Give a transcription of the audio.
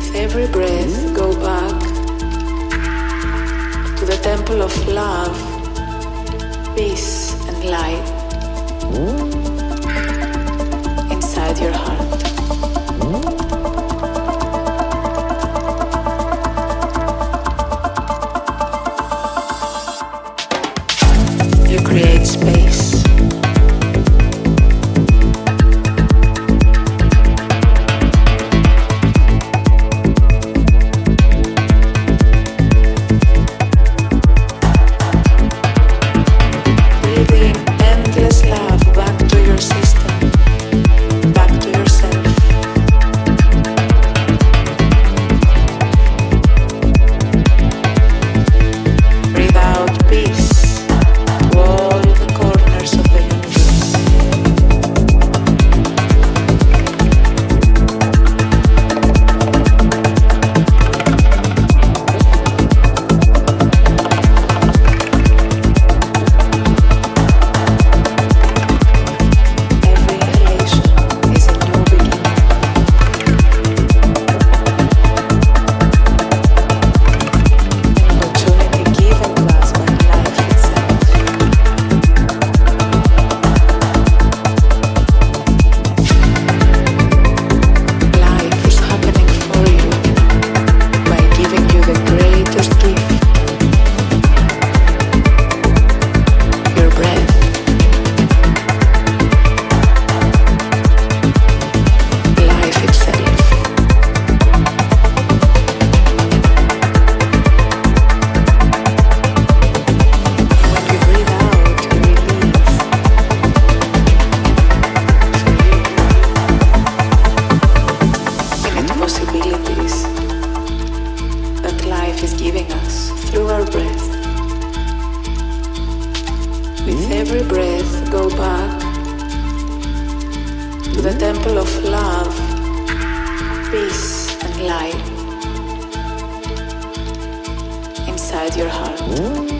With every breath, go back to the temple of love, peace, and light inside your heart. You create space. Life is giving us through our breath. With every breath, go back to the temple of love, peace, and light inside your heart. Mm.